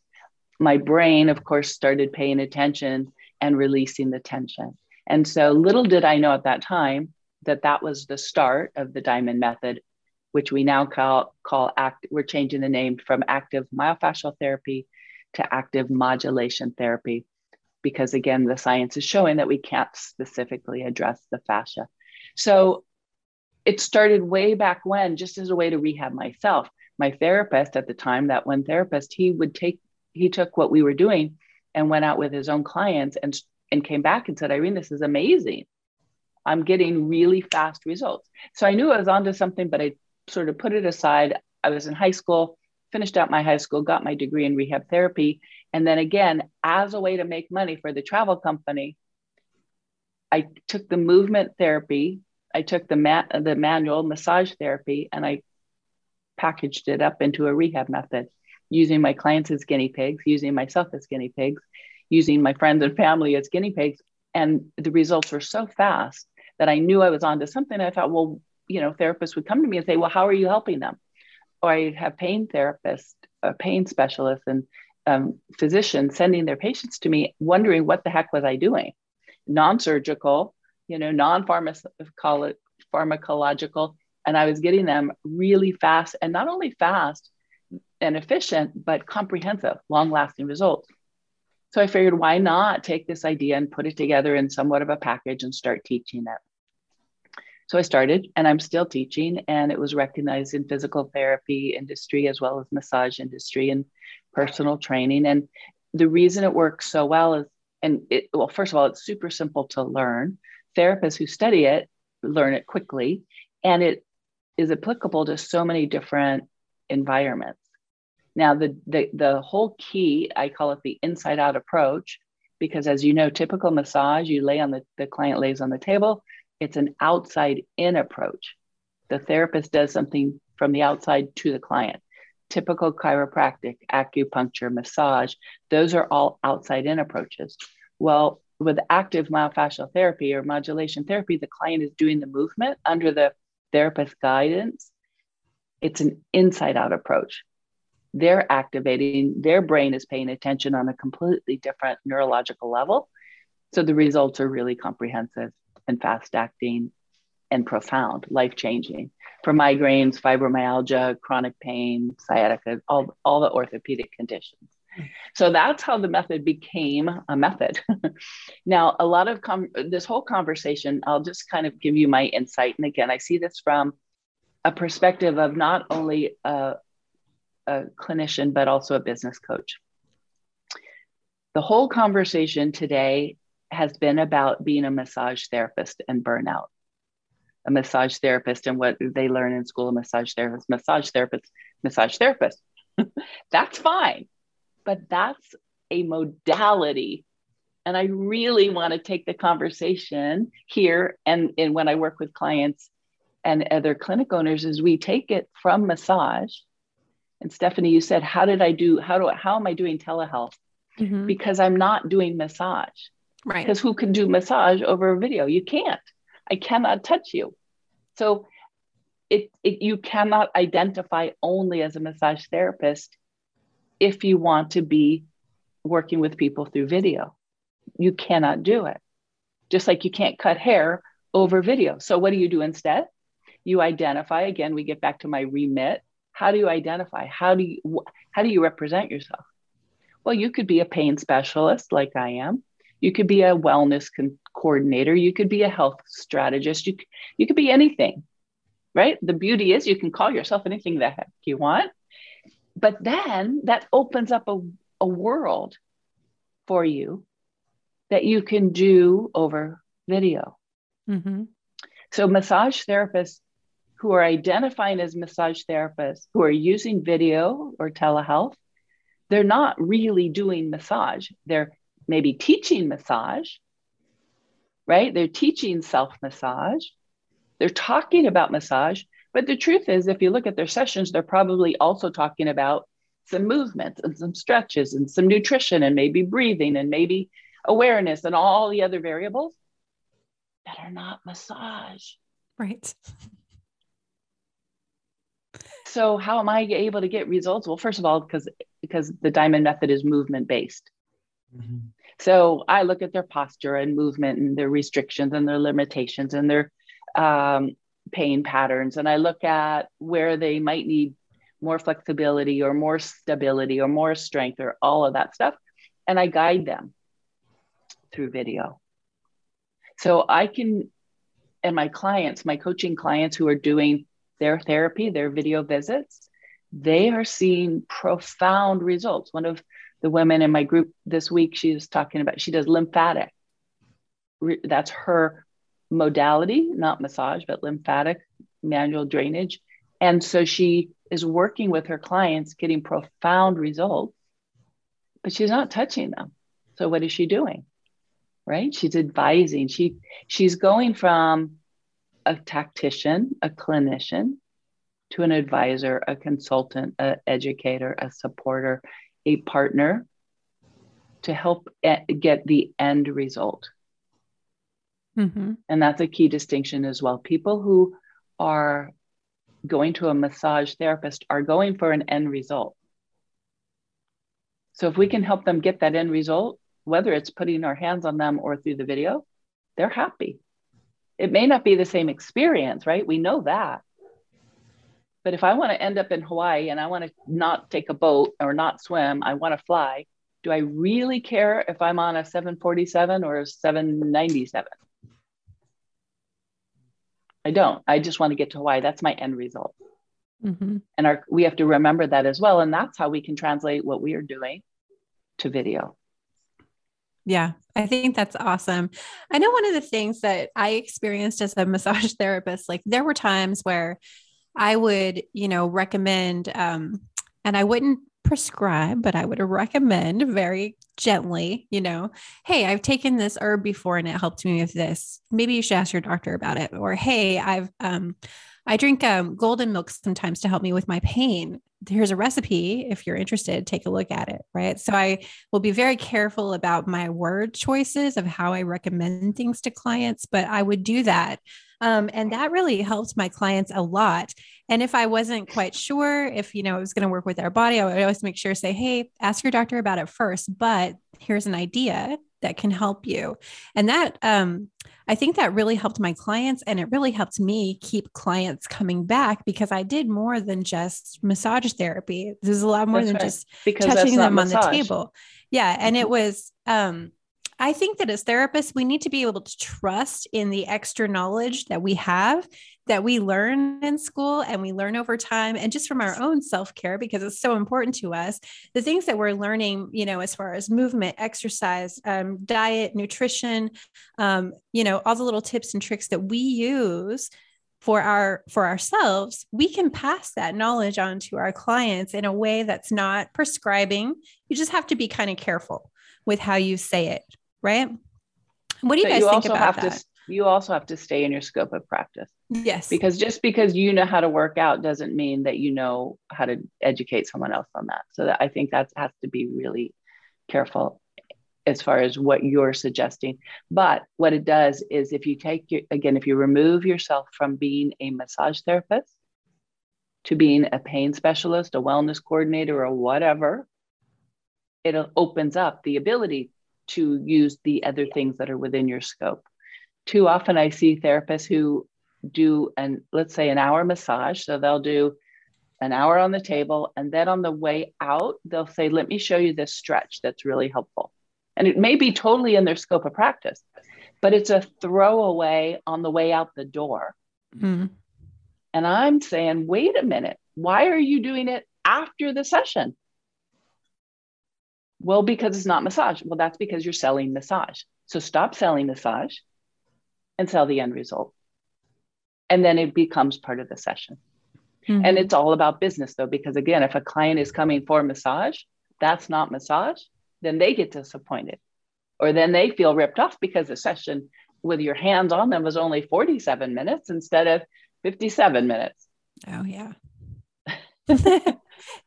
My brain of course started paying attention and releasing the tension. And so little did i know at that time that that was the start of the diamond method which we now call call act. We're changing the name from active myofascial therapy to active modulation therapy, because again, the science is showing that we can't specifically address the fascia. So it started way back when, just as a way to rehab myself. My therapist at the time, that one therapist, he would take he took what we were doing and went out with his own clients and and came back and said, Irene, this is amazing. I'm getting really fast results. So I knew I was onto something, but I sort of put it aside. I was in high school, finished out my high school, got my degree in rehab therapy. And then again, as a way to make money for the travel company, I took the movement therapy, I took the, ma- the manual massage therapy, and I packaged it up into a rehab method using my clients as guinea pigs, using myself as guinea pigs, using my friends and family as guinea pigs. And the results were so fast that I knew I was onto something. I thought, well, you know, therapists would come to me and say, well, how are you helping them? Or I have pain therapists, uh, pain specialists, and um, physicians sending their patients to me, wondering what the heck was I doing? Non surgical, you know, non pharmacological. And I was getting them really fast and not only fast and efficient, but comprehensive, long lasting results. So I figured, why not take this idea and put it together in somewhat of a package and start teaching it? So I started and I'm still teaching and it was recognized in physical therapy industry as well as massage industry and personal training. And the reason it works so well is, and it, well, first of all, it's super simple to learn. Therapists who study it learn it quickly and it is applicable to so many different environments. Now, the, the, the whole key, I call it the inside out approach, because as you know, typical massage, you lay on the, the client lays on the table, it's an outside in approach. The therapist does something from the outside to the client. Typical chiropractic, acupuncture, massage, those are all outside in approaches. Well, with active myofascial therapy or modulation therapy, the client is doing the movement under the therapist's guidance. It's an inside out approach. They're activating, their brain is paying attention on a completely different neurological level. So the results are really comprehensive and fast acting and profound, life changing for migraines, fibromyalgia, chronic pain, sciatica, all, all the orthopedic conditions. So that's how the method became a method. [laughs] now, a lot of com- this whole conversation, I'll just kind of give you my insight. And again, I see this from a perspective of not only a, a clinician, but also a business coach. The whole conversation today has been about being a massage therapist and burnout. A massage therapist and what they learn in school, a massage therapist, massage therapist, massage therapist. [laughs] that's fine, but that's a modality. And I really want to take the conversation here and, and when I work with clients and other clinic owners is we take it from massage. And Stephanie, you said, how did I do, how do how am I doing telehealth? Mm-hmm. Because I'm not doing massage. Right. Because who can do massage over a video? You can't. I cannot touch you. So it, it you cannot identify only as a massage therapist if you want to be working with people through video. You cannot do it. Just like you can't cut hair over video. So what do you do instead? You identify again, we get back to my remit. How do you identify? How do you how do you represent yourself? Well, you could be a pain specialist like I am. You could be a wellness con- coordinator. You could be a health strategist. You, you could be anything, right? The beauty is you can call yourself anything the heck you want. But then that opens up a, a world for you that you can do over video. Mm-hmm. So, massage therapists who are identifying as massage therapists who are using video or telehealth, they're not really doing massage. They're maybe teaching massage, right? They're teaching self massage. They're talking about massage. But the truth is, if you look at their sessions, they're probably also talking about some movements and some stretches and some nutrition and maybe breathing and maybe awareness and all the other variables that are not massage. Right. [laughs] So how am I able to get results? Well, first of all, because because the diamond method is movement based. Mm-hmm. So I look at their posture and movement and their restrictions and their limitations and their um, pain patterns. And I look at where they might need more flexibility or more stability or more strength or all of that stuff. And I guide them through video. So I can, and my clients, my coaching clients who are doing their therapy, their video visits, they are seeing profound results. One of the women in my group this week, she was talking about, she does lymphatic. That's her modality, not massage, but lymphatic manual drainage. And so she is working with her clients, getting profound results, but she's not touching them. So what is she doing? Right? She's advising. She she's going from a tactician, a clinician, to an advisor, a consultant, an educator, a supporter, a partner to help get the end result. Mm-hmm. And that's a key distinction as well. People who are going to a massage therapist are going for an end result. So if we can help them get that end result, whether it's putting our hands on them or through the video, they're happy. It may not be the same experience, right? We know that. But if I want to end up in Hawaii and I want to not take a boat or not swim, I want to fly, do I really care if I'm on a 747 or a 797? I don't. I just want to get to Hawaii. That's my end result. Mm-hmm. And our, we have to remember that as well. And that's how we can translate what we are doing to video. Yeah, I think that's awesome. I know one of the things that I experienced as a massage [laughs] therapist, like there were times where I would, you know, recommend, um, and I wouldn't prescribe, but I would recommend very gently, you know, hey, I've taken this herb before and it helped me with this. Maybe you should ask your doctor about it. Or hey, I've um I drink um, golden milk sometimes to help me with my pain. Here's a recipe. If you're interested, take a look at it. Right. So I will be very careful about my word choices of how I recommend things to clients, but I would do that um, and that really helped my clients a lot. And if I wasn't quite sure if, you know, it was going to work with their body, I would always make sure say, hey, ask your doctor about it first. But here's an idea that can help you. And that, um, I think that really helped my clients and it really helped me keep clients coming back because I did more than just massage therapy. There's a lot more that's than right. just because touching them on massage. the table. Yeah. And it mm-hmm. was, um, I think that as therapists, we need to be able to trust in the extra knowledge that we have, that we learn in school and we learn over time, and just from our own self care, because it's so important to us. The things that we're learning, you know, as far as movement, exercise, um, diet, nutrition, um, you know, all the little tips and tricks that we use for our for ourselves we can pass that knowledge on to our clients in a way that's not prescribing you just have to be kind of careful with how you say it right? What do you but guys you think about that? To, you also have to stay in your scope of practice. Yes. Because just because you know how to work out doesn't mean that you know how to educate someone else on that. So that I think that has to be really careful as far as what you're suggesting. But what it does is if you take your, again, if you remove yourself from being a massage therapist to being a pain specialist, a wellness coordinator, or whatever, it opens up the ability to use the other things that are within your scope. Too often I see therapists who do an let's say an hour massage. So they'll do an hour on the table and then on the way out they'll say let me show you this stretch that's really helpful. And it may be totally in their scope of practice but it's a throwaway on the way out the door. Mm-hmm. and i'm saying wait a minute. Why are you doing it after the session well, because it's not massage. Well, that's because you're selling massage. So stop selling massage and sell the end result. And then it becomes part of the session. Mm-hmm. And it's all about business, though, because again, if a client is coming for massage, that's not massage, then they get disappointed. Or then they feel ripped off because the session with your hands on them was only 47 minutes instead of 57 minutes. Oh, yeah. [laughs]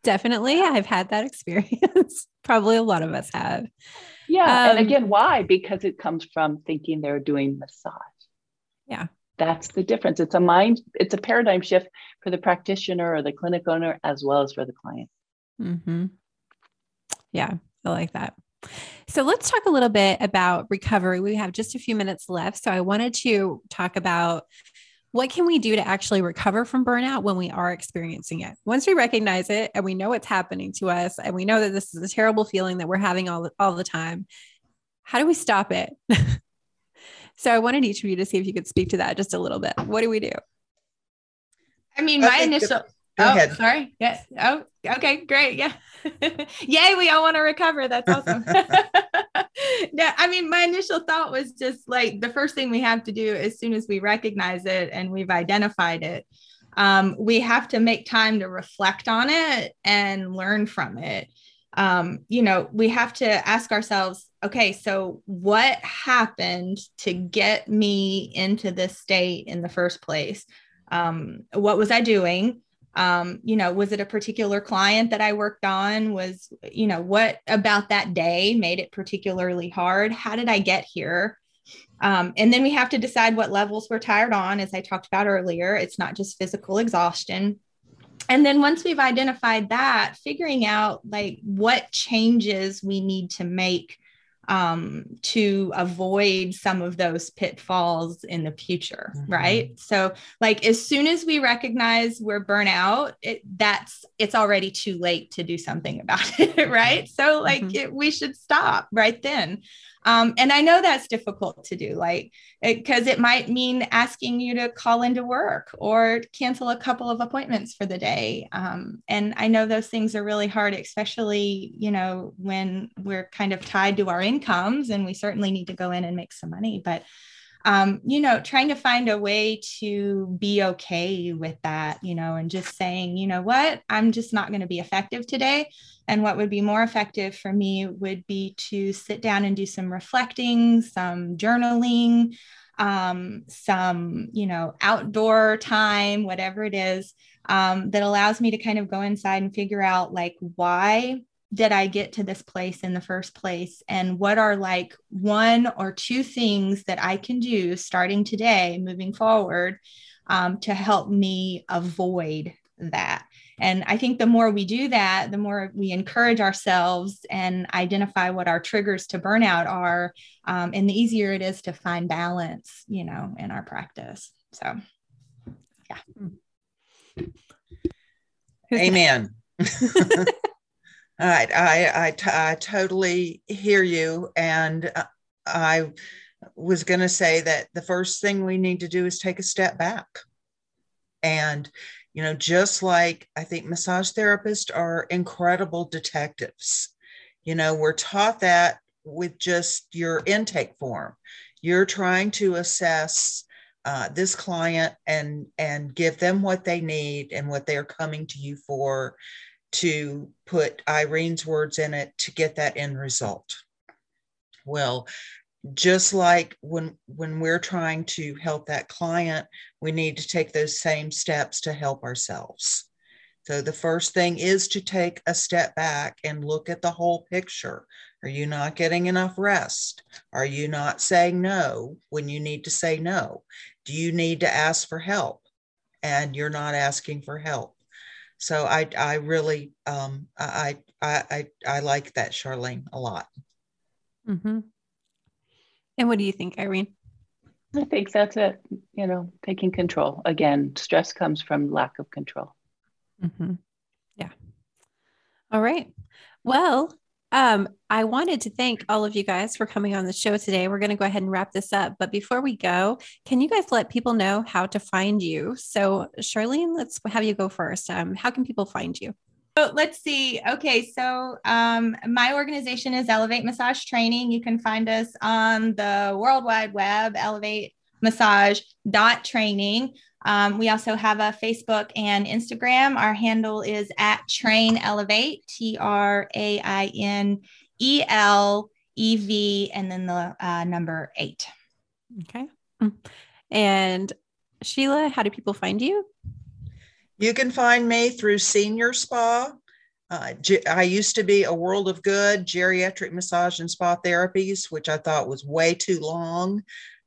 Definitely. I've had that [laughs] experience. Probably a lot of us have. Yeah. Um, and again, why? Because it comes from thinking they're doing massage. Yeah. That's the difference. It's a mind, it's a paradigm shift for the practitioner or the clinic owner as well as for the client. Mm-hmm. Yeah, I like that. So let's talk a little bit about recovery. We have just a few minutes left. So I wanted to talk about what can we do to actually recover from burnout when we are experiencing it? Once we recognize it and we know it's happening to us and we know that this is a terrible feeling that we're having all, all the time, how do we stop it? [laughs] so I wanted each of you to see if you could speak to that just a little bit. What do we do? I mean, my initial. Go oh, ahead. sorry. Yes. Oh, okay. Great. Yeah. [laughs] Yay. We all want to recover. That's awesome. [laughs] yeah, I mean, my initial thought was just like the first thing we have to do as soon as we recognize it and we've identified it, um, we have to make time to reflect on it and learn from it. Um, you know, we have to ask ourselves, okay, so what happened to get me into this state in the first place? Um, what was I doing? Um, you know was it a particular client that i worked on? Was you know what about that day made it particularly hard? How did i get here? Um, and then we have to decide what levels we're tired on as i talked about earlier. It's not just physical exhaustion. And then once we've identified that figuring out like what changes we need to make um, to avoid some of those pitfalls in the future, mm-hmm. right? So, like as soon as we recognize we're burnout, it, that's it's already too late to do something [laughs] about it, right? So, like mm-hmm. it, we should stop right then. Um, and I know that's difficult to do, like, because it, it, might mean asking you to call into work or cancel a couple of appointments for the day. Um, and I know those things are really hard, especially, you know, when we're kind of tied to our incomes and we certainly need to go in and make some money. But um, you know, trying to find a way to be okay with that, you know, and just saying, you know what, I'm just not going to be effective today. And what would be more effective for me would be to sit down and do some reflecting, some journaling, um, some, you know, outdoor time, whatever it is, um, that allows me to kind of go inside and figure out like why did I get to this place in the first place? And what are like one or two things that I can do starting today, moving forward, um, to help me avoid that? And I think the more we do that, the more we encourage ourselves and identify what our triggers to burnout are, um, and the easier it is to find balance, you know, in our practice. So, yeah. Amen. [laughs] Right, I, I, t- I totally hear you. And uh, I was going to say that the first thing we need to do is take a step back. And, you know, just like I think massage therapists are incredible detectives, you know, we're taught that with just your intake form. You're trying to assess uh, this client and and give them what they need and what they're coming to you for to put Irene's words in it to get that end result. Well, just like when when we're trying to help that client, we need to take those same steps to help ourselves. So the first thing is to take a step back and look at the whole picture. Are you not getting enough rest? Are you not saying no when you need to say no? Do you need to ask for help and you're not asking for help? So I I really um, I, I I I like that Charlene a lot. Mm-hmm. And what do you think, Irene? I think that's it. You know, taking control. Again, stress comes from lack of control. Mm-hmm. Yeah. All right. Well, um, I wanted to thank all of you guys for coming on the show today. We're going to go ahead and wrap this up. But before we go, can you guys let people know how to find you? So, Charlene, let's have you go first. Um, how can people find you? So let's see. Okay, so um, my organization is Elevate Massage Training. You can find us on the World Wide Web, Elevate Massage dot training. Um, we also have a Facebook and Instagram. Our handle is at Train Elevate, T R A I N E L E V, and then the uh, number eight. Okay. And Sheila, how do people find you? You can find me through Senior Spa. Uh, I used to be a World of Good geriatric massage and spa therapies, which I thought was way too long.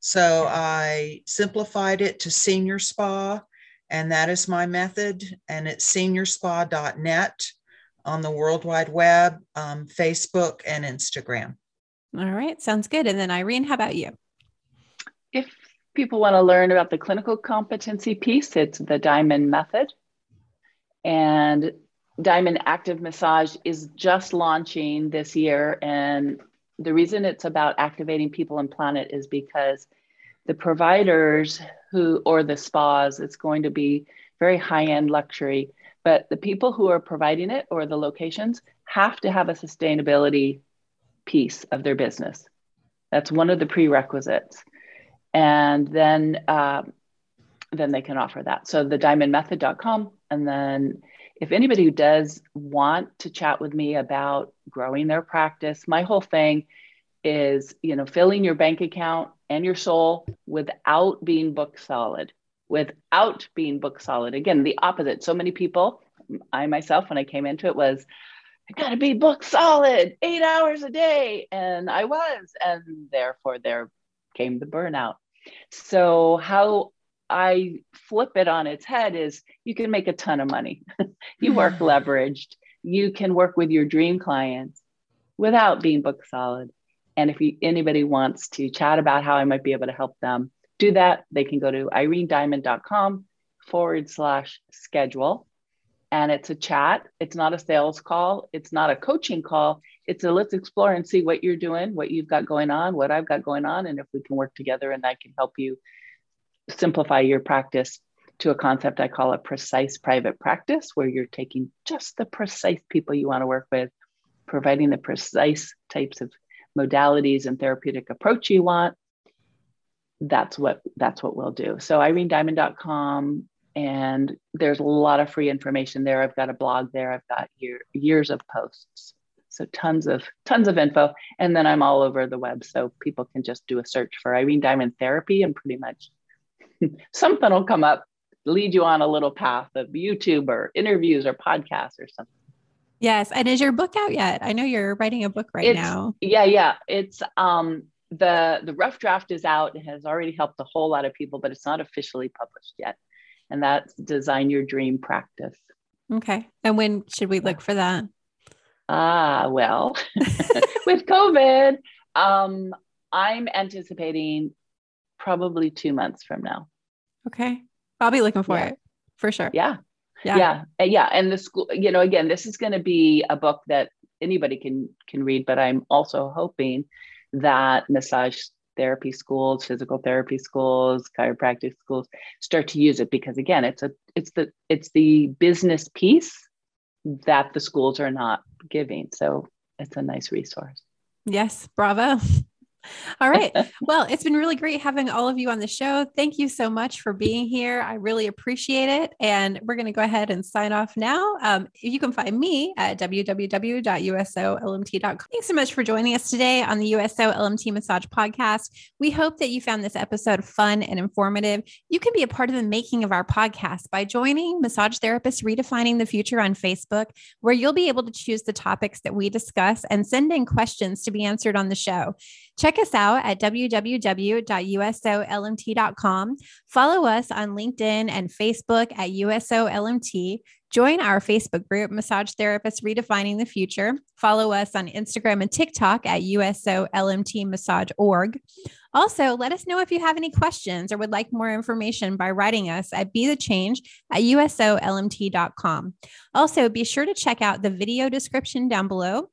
So I simplified it to Senior Spa, and that is my method. And it's seniorspa.net on the World Wide Web, um, Facebook, and Instagram. All right, sounds good. And then Irene, how about you? If people want to learn about the clinical competency piece, it's the Diamond Method. And Diamond Active Massage is just launching this year. And the reason it's about activating people and planet is because the providers who or the spas it's going to be very high end luxury. But the people who are providing it or the locations have to have a sustainability piece of their business. That's one of the prerequisites. And then uh, then they can offer that. So the diamondmethod.com and then if anybody who does want to chat with me about growing their practice my whole thing is you know filling your bank account and your soul without being book solid without being book solid. Again, the opposite. So many people, I myself, when I came into it, was I gotta be book solid, eight hours a day. And I was, and therefore there came the burnout. So, how I flip it on its head is you can make a ton of money. [laughs] you work [laughs] leveraged. You can work with your dream clients without being book solid. And if you, anybody wants to chat about how I might be able to help them do that, they can go to irenediamond.com forward slash schedule. And it's a chat. It's not a sales call. It's not a coaching call. It's a let's explore and see what you're doing, what you've got going on, what I've got going on, and if we can work together and I can help you simplify your practice to a concept I call a precise private practice, where you're taking just the precise people you want to work with, providing the precise types of modalities and therapeutic approach you want. That's what that's what we'll do. So irenediamond.com and there's a lot of free information there. I've got a blog there. I've got year, years of posts. So tons of tons of info. And then I'm all over the web. So people can just do a search for Irene Diamond therapy and pretty much [laughs] something will come up, lead you on a little path of YouTube or interviews or podcasts or something. Yes. And is your book out yet? I know you're writing a book right it's, now. Yeah, yeah. It's um the the rough draft is out. It has already helped a whole lot of people, but it's not officially published yet. And that's Design Your Dream Practice. Okay. And when should we look for that? Ah, well, [laughs] [laughs] with COVID, um, I'm anticipating probably two months from now. Okay. I'll be looking for Yeah. it for sure. Yeah. Yeah. Yeah. Yeah. And the school, you know, again, this is going to be a book that anybody can can read, but I'm also hoping that massage therapy schools, physical therapy schools, chiropractic schools start to use it because again, it's a it's the it's the business piece that the schools are not giving. So it's a nice resource. Yes. Bravo. All right. Well, it's been really great having all of you on the show. Thank you so much for being here. I really appreciate it. And we're going to go ahead and sign off now. Um, you can find me at www.usolmt.com. Thanks so much for joining us today on the USO LMT Massage Podcast. We hope that you found this episode fun and informative. You can be a part of the making of our podcast by joining Massage Therapists Redefining the Future on Facebook, where you'll be able to choose the topics that we discuss and send in questions to be answered on the show. Check us out at www.usolmt.com. Follow us on LinkedIn and Facebook at USOLMT. Join our Facebook group, Massage Therapists Redefining the Future. Follow us on Instagram and TikTok at USOLMTMassage.org. Also, let us know if you have any questions or would like more information by writing us at Be the Change at USOLMT.com. Also, be sure to check out the video description down below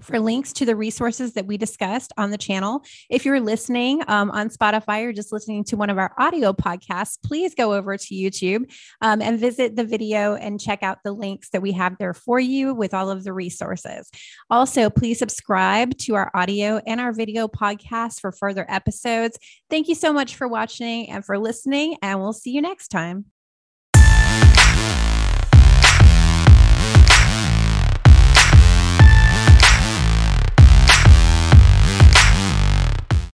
for links to the resources that we discussed on the channel. If you're listening um, on Spotify or just listening to one of our audio podcasts, please go over to YouTube um, and visit the video and check out the links that we have there for you with all of the resources. Also, please subscribe to our audio and our video podcast for further episodes. Thank you so much for watching and for listening, and we'll see you next time.